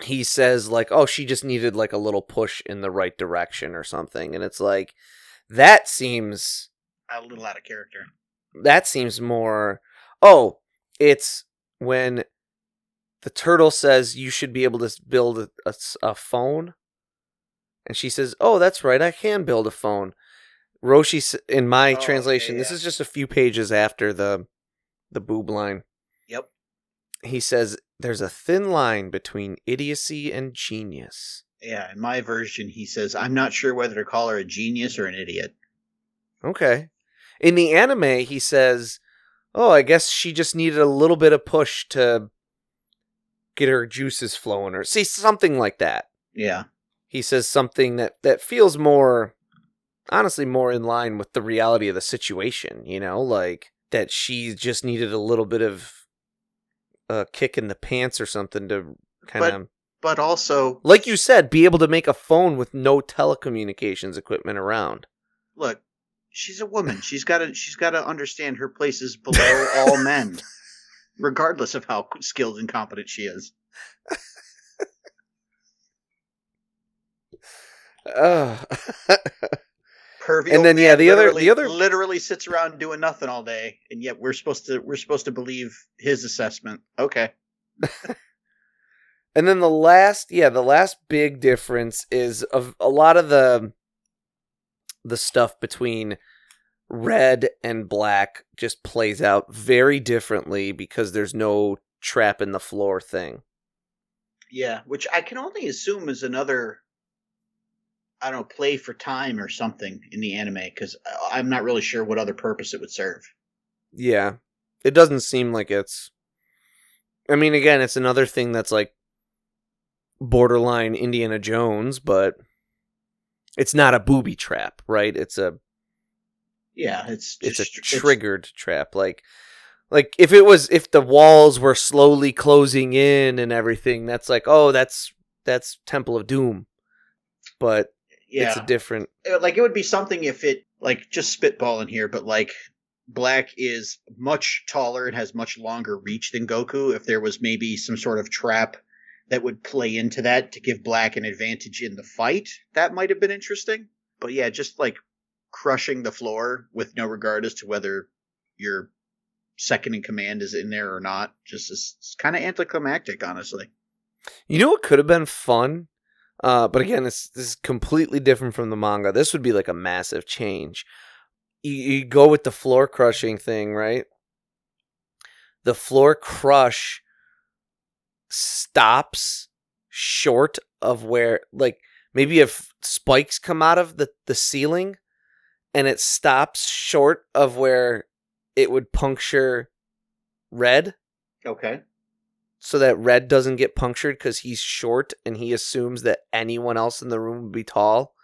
he says like, "Oh, she just needed like a little push in the right direction or something," and it's like that seems a little out of character. That seems more. Oh, it's when the turtle says you should be able to build a phone, and she says, "Oh, that's right, I can build a phone." Roshi, in my Oh, translation, this yeah. is just a few pages after the the boob line. Yep. He says, "There's a thin line between idiocy and genius." Yeah, in my version, he says, "I'm not sure whether to call her a genius or an idiot." Okay. In the anime, he says, "Oh, I guess she just needed a little bit of push to get her juices flowing, or see something like that." Yeah, He says something that that feels more, honestly, more in line with the reality of the situation. You know, like that she just needed a little bit of a kick in the pants or something to kind But- of, but also, like you said, be able to make a phone with no telecommunications equipment around. look, she's a woman. She's got to she's got to understand her place is below all men, regardless of how skilled and competent she is. Ugh. Pervy And then, yeah, the other- the other- literally sits around doing nothing all day, and yet we're supposed to we're supposed to believe his assessment. Okay, And then the last, yeah, the last big difference is of a lot of the the stuff between red and black just plays out very differently because there's no trap in the floor thing. yeah, which I can only assume is another. I don't know, play for time or something in the anime because uh, I'm not really sure what other purpose it would serve. Yeah. It doesn't seem like it's I mean again, it's another thing that's like borderline Indiana Jones, but it's not a booby trap, right? It's a Yeah, it's it's a just- triggered trap like like if it was if the walls were slowly closing in and everything that's like oh that's that's temple of doom but yeah, it's a different Uh, like it would be something if it like just spitballing here, but like Black is much taller and has much longer reach than Goku. If there was maybe some sort of trap that would play into that to give Black an advantage in the fight, that might have been interesting. But yeah, just like crushing the floor with no regard as to whether your second in command is in there or not, just is kind of anticlimactic, honestly. you know what could have been fun? Uh but again this this is completely different from the manga. This would be like a massive change. You, you go with the floor crushing thing right? The floor crush stops short of where like maybe if spikes come out of the the ceiling and it stops short of where it would puncture red Okay. so that red doesn't get punctured because he's short and he assumes that anyone else in the room would be tall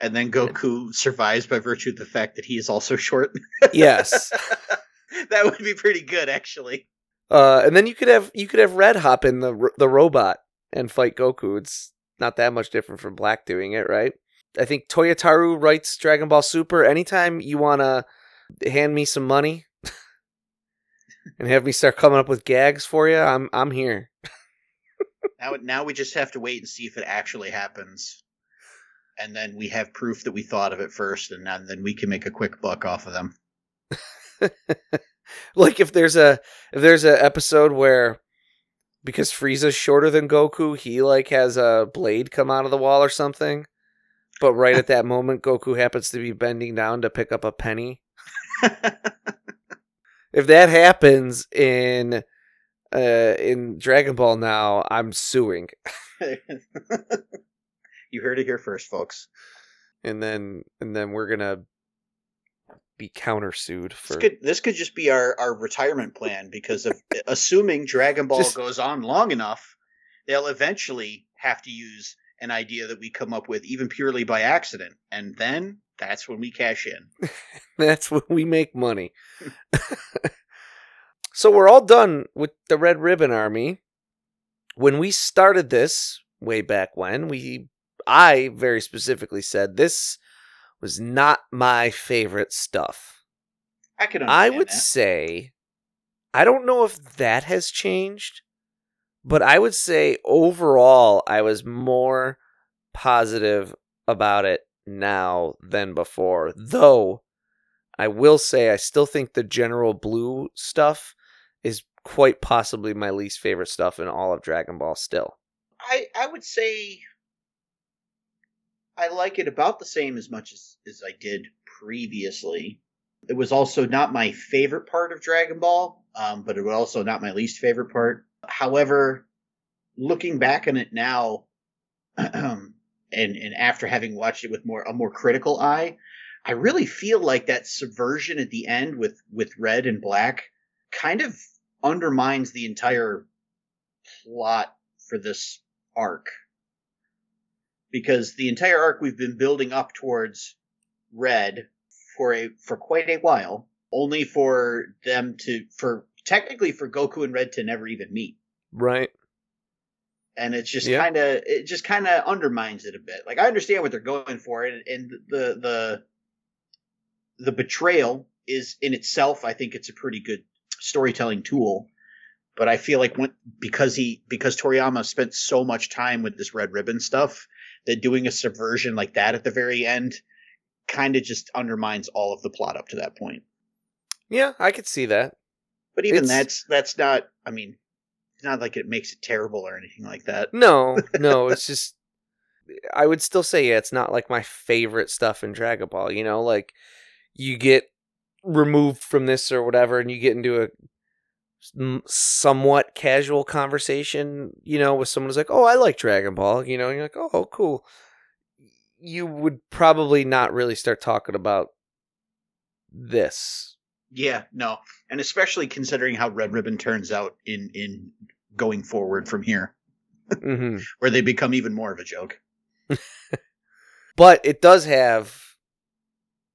And then Goku survives by virtue of the fact that he is also short. yes that would be pretty good, actually. Uh and then you could have you could have red hop in the the robot and fight goku. It's not that much different from black doing it right? I think Toyotarou writes dragon ball super anytime you want to hand me some money and have me start coming up with gags for you i'm i'm here. Now, now we just have to wait and see if it actually happens, and then we have proof that we thought of it first, and then, then we can make a quick buck off of them. like if there's a if there's an episode where because Frieza's shorter than Goku, he like has a blade come out of the wall or something. But right at that moment, Goku happens to be bending down to pick up a penny. If that happens in uh in Dragon Ball now, I'm suing. you heard it here first, folks. And then and then we're gonna be countersued This for could this could just be our, our retirement plan because of assuming Dragon Ball Just- goes on long enough, they'll eventually have to use an idea that we come up with even purely by accident, and then that's when we cash in. That's when we make money. so we're all done with the Red Ribbon Army. When we started this way back when, we I very specifically said this was not my favorite stuff. I can I would that. say I don't know if that has changed, but I would say overall I was more positive about it now than before. Though I will say I still think the General Blue stuff is quite possibly my least favorite stuff in all of Dragon Ball still. I I would say I like it about the same as much as, as I did previously. It was also not my favorite part of Dragon Ball, um, but it was also not my least favorite part. However, looking back on it now, and and after having watched it with more a more critical eye, I really feel like that subversion at the end with with red and black kind of undermines the entire plot for this arc because the entire arc we've been building up towards red for a for quite a while only for them to for technically for Goku and Red to never even meet. Right. And it's just yeah. kind of it just kind of undermines it a bit. Like I understand what they're going for and, and the the the betrayal is in itself I think it's a pretty good storytelling tool. But I feel like when because he because Toriyama spent so much time with this red ribbon stuff that doing a subversion like that at the very end kind of just undermines all of the plot up to that point. Yeah, I could see that. But even it's... that's that's not. I mean, it's not like it makes it terrible or anything like that. No, no, it's just. I would still say yeah, it's not like my favorite stuff in Dragon Ball. You know, like you get removed from this or whatever, and you get into a somewhat casual conversation, you know, with someone who's like, "Oh, I like Dragon Ball," you know, and you're like, "Oh, cool." You would probably not really start talking about this. Yeah, no, and especially considering how Red Ribbon turns out in in going forward from here, mm-hmm. where they become even more of a joke. but it does have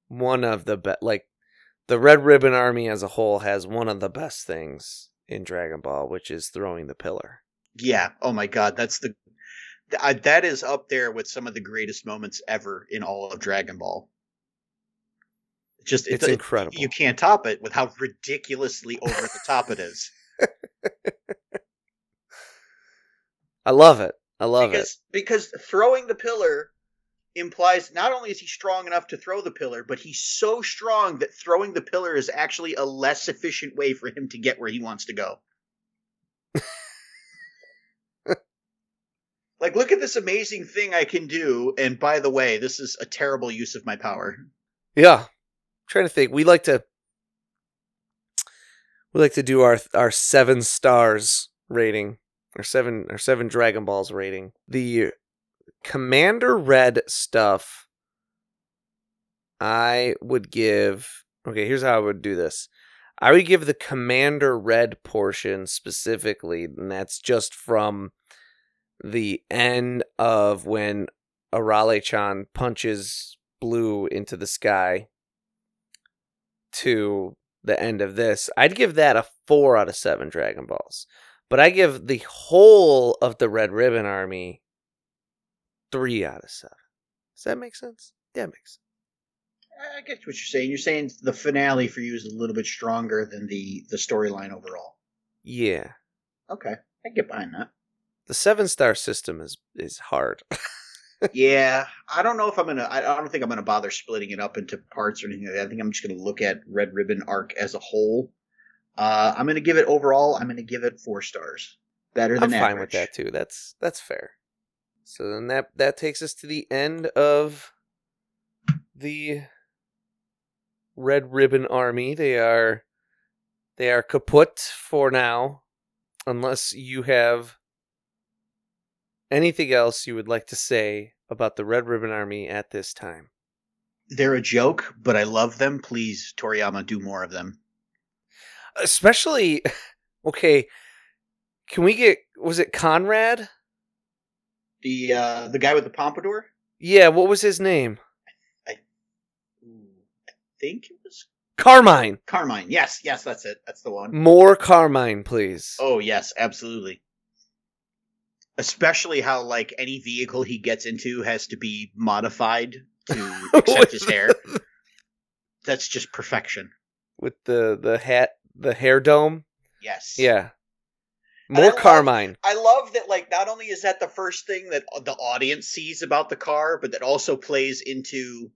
one of the best, like the Red Ribbon Army as a whole has one of the best things in Dragon Ball, which is throwing the pillar. Yeah. Oh my God, that's the I, that is up there with some of the greatest moments ever in all of Dragon Ball. Just it's it, incredible. You can't top it with how ridiculously over the top it is. I love it. I love because, it because throwing the pillar implies not only is he strong enough to throw the pillar, but he's so strong that throwing the pillar is actually a less efficient way for him to get where he wants to go. like, look at this amazing thing I can do, and by the way, this is a terrible use of my power. Yeah. I'm trying to think. We like to we like to do our our seven stars rating. or seven or seven Dragon Balls rating. The Commander Red stuff, I would give. Okay, here's how I would do this. I would give the Commander Red portion specifically, and that's just from the end of when Arale chan punches Blue into the sky to the end of this. I'd give that a 4 out of 7 Dragon Balls. But I give the whole of the Red Ribbon Army three out of seven. Does that make sense? Yeah, it makes sense. I get what you're saying. You're saying the finale for you is a little bit stronger than the the storyline overall. Yeah. Okay, I get behind that. The seven star system is is hard. yeah, I don't know if I'm gonna. I don't think I'm gonna bother splitting it up into parts or anything. Like I think I'm just gonna look at Red Ribbon arc as a whole. Uh, I'm gonna give it overall. I'm gonna give it four stars. Better than I'm fine with that too. That's that's fair. So then that that takes us to the end of the Red Ribbon Army. They are they are kaput for now, unless you have anything else you would like to say about the Red Ribbon Army at this time. They're a joke, but I love them. Please, Toriyama, do more of them. Especially, okay. Can we get was it Conrad? The uh, the guy with the pompadour. Yeah, what was his name? I, I think it was Carmine. Carmine. Yes, yes, that's it. That's the one. More Carmine, please. Oh yes, absolutely. Especially how like any vehicle he gets into has to be modified to accept his hair. That's just perfection. With the the hat, the hair dome. Yes. Yeah. More I Carmine. Love, I love that. Like, not only is that the first thing that the audience sees about the car, but that also plays into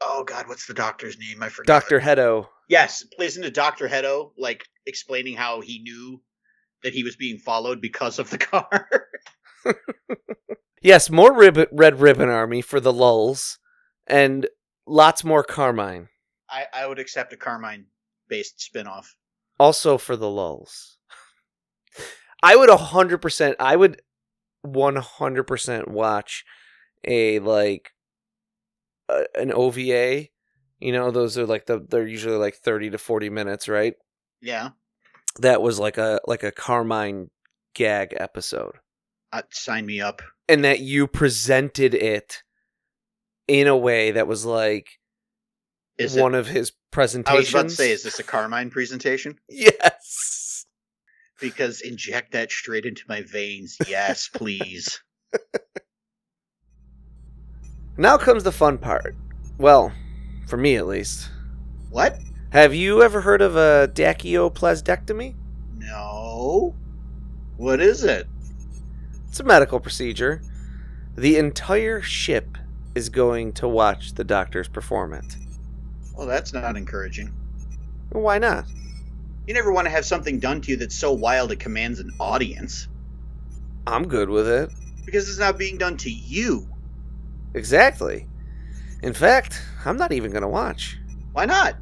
oh god, what's the doctor's name? I forgot. Doctor Hedo. Yes, plays into Doctor Hedo, like explaining how he knew that he was being followed because of the car. Yes, more rib- Red Ribbon Army for the lulls, and lots more Carmine. I, I would accept a Carmine based spinoff. Also for the lulls. I would 100%, I would 100% watch a, like, uh, an OVA. You know, those are like the, they're usually like 30 to 40 minutes, right? Yeah, That was like a, like a Carmine gag episode. uh, sign me up. and that you presented it in a way that was like Is one it? of his presentations. I was about to say, is this a Carmine presentation? yes. Because inject that straight into my veins. Yes, please. Now comes the fun part. Well, for me at least. What? Have you ever heard of a dachioplasdectomy? No. What is it? It's a medical procedure. The entire ship is going to watch the doctors perform it. Well, that's not encouraging. Why not? You never want to have something done to you that's so wild it commands an audience. I'm good with it. Because it's not being done to you. Exactly. In fact, I'm not even going to watch. Why not?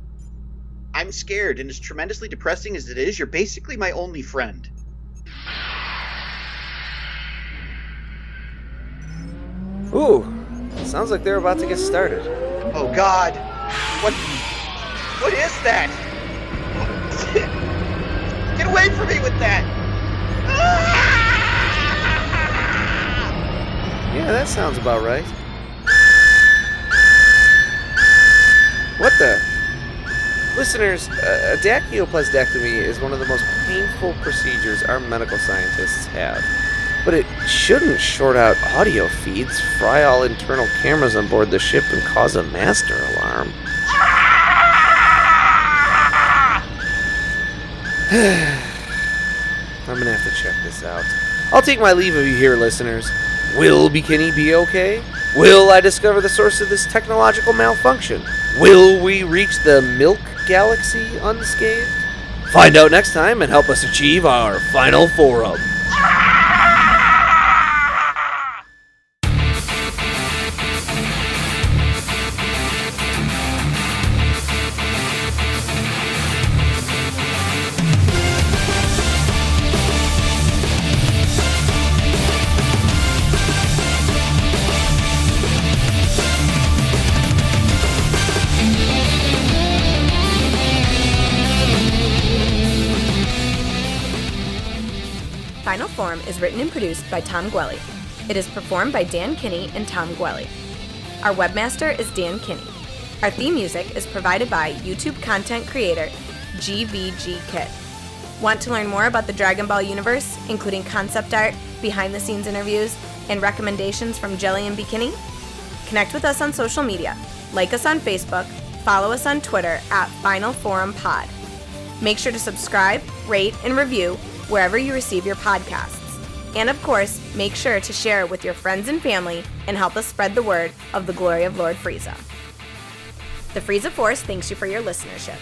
I'm scared, and as tremendously depressing as it is, you're basically my only friend. Ooh, sounds like they're about to get started. Oh God! What? What is that? Get away from me with that! Yeah, that sounds about right. What the? Listeners, uh, a dachioplasdectomy is one of the most painful procedures our medical scientists have. But it shouldn't short out audio feeds, fry all internal cameras on board the ship, and cause a master alarm. I'm gonna have to check this out. I'll take my leave of you here, listeners. Will Bekinney be okay? Will I discover the source of this technological malfunction? Will we reach the Milk Galaxy unscathed? Find out next time and help us achieve our final forum. Produced by Tom Gwelly. It is performed by Dan Kinney and Tom Gwelly. Our webmaster is Dan Kinney. Our theme music is provided by YouTube content creator GVG Kit. Want to learn more about the Dragon Ball universe, including concept art, behind the scenes interviews, and recommendations from Jelli and Bekinney? Connect with us on social media. Like us on Facebook, follow us on Twitter at Final Forum Pod. Make sure to subscribe, rate, and review wherever you receive your podcasts. And of course, make sure to share it with your friends and family and help us spread the word of the glory of Lord Frieza. The Frieza Force thanks you for your listenership.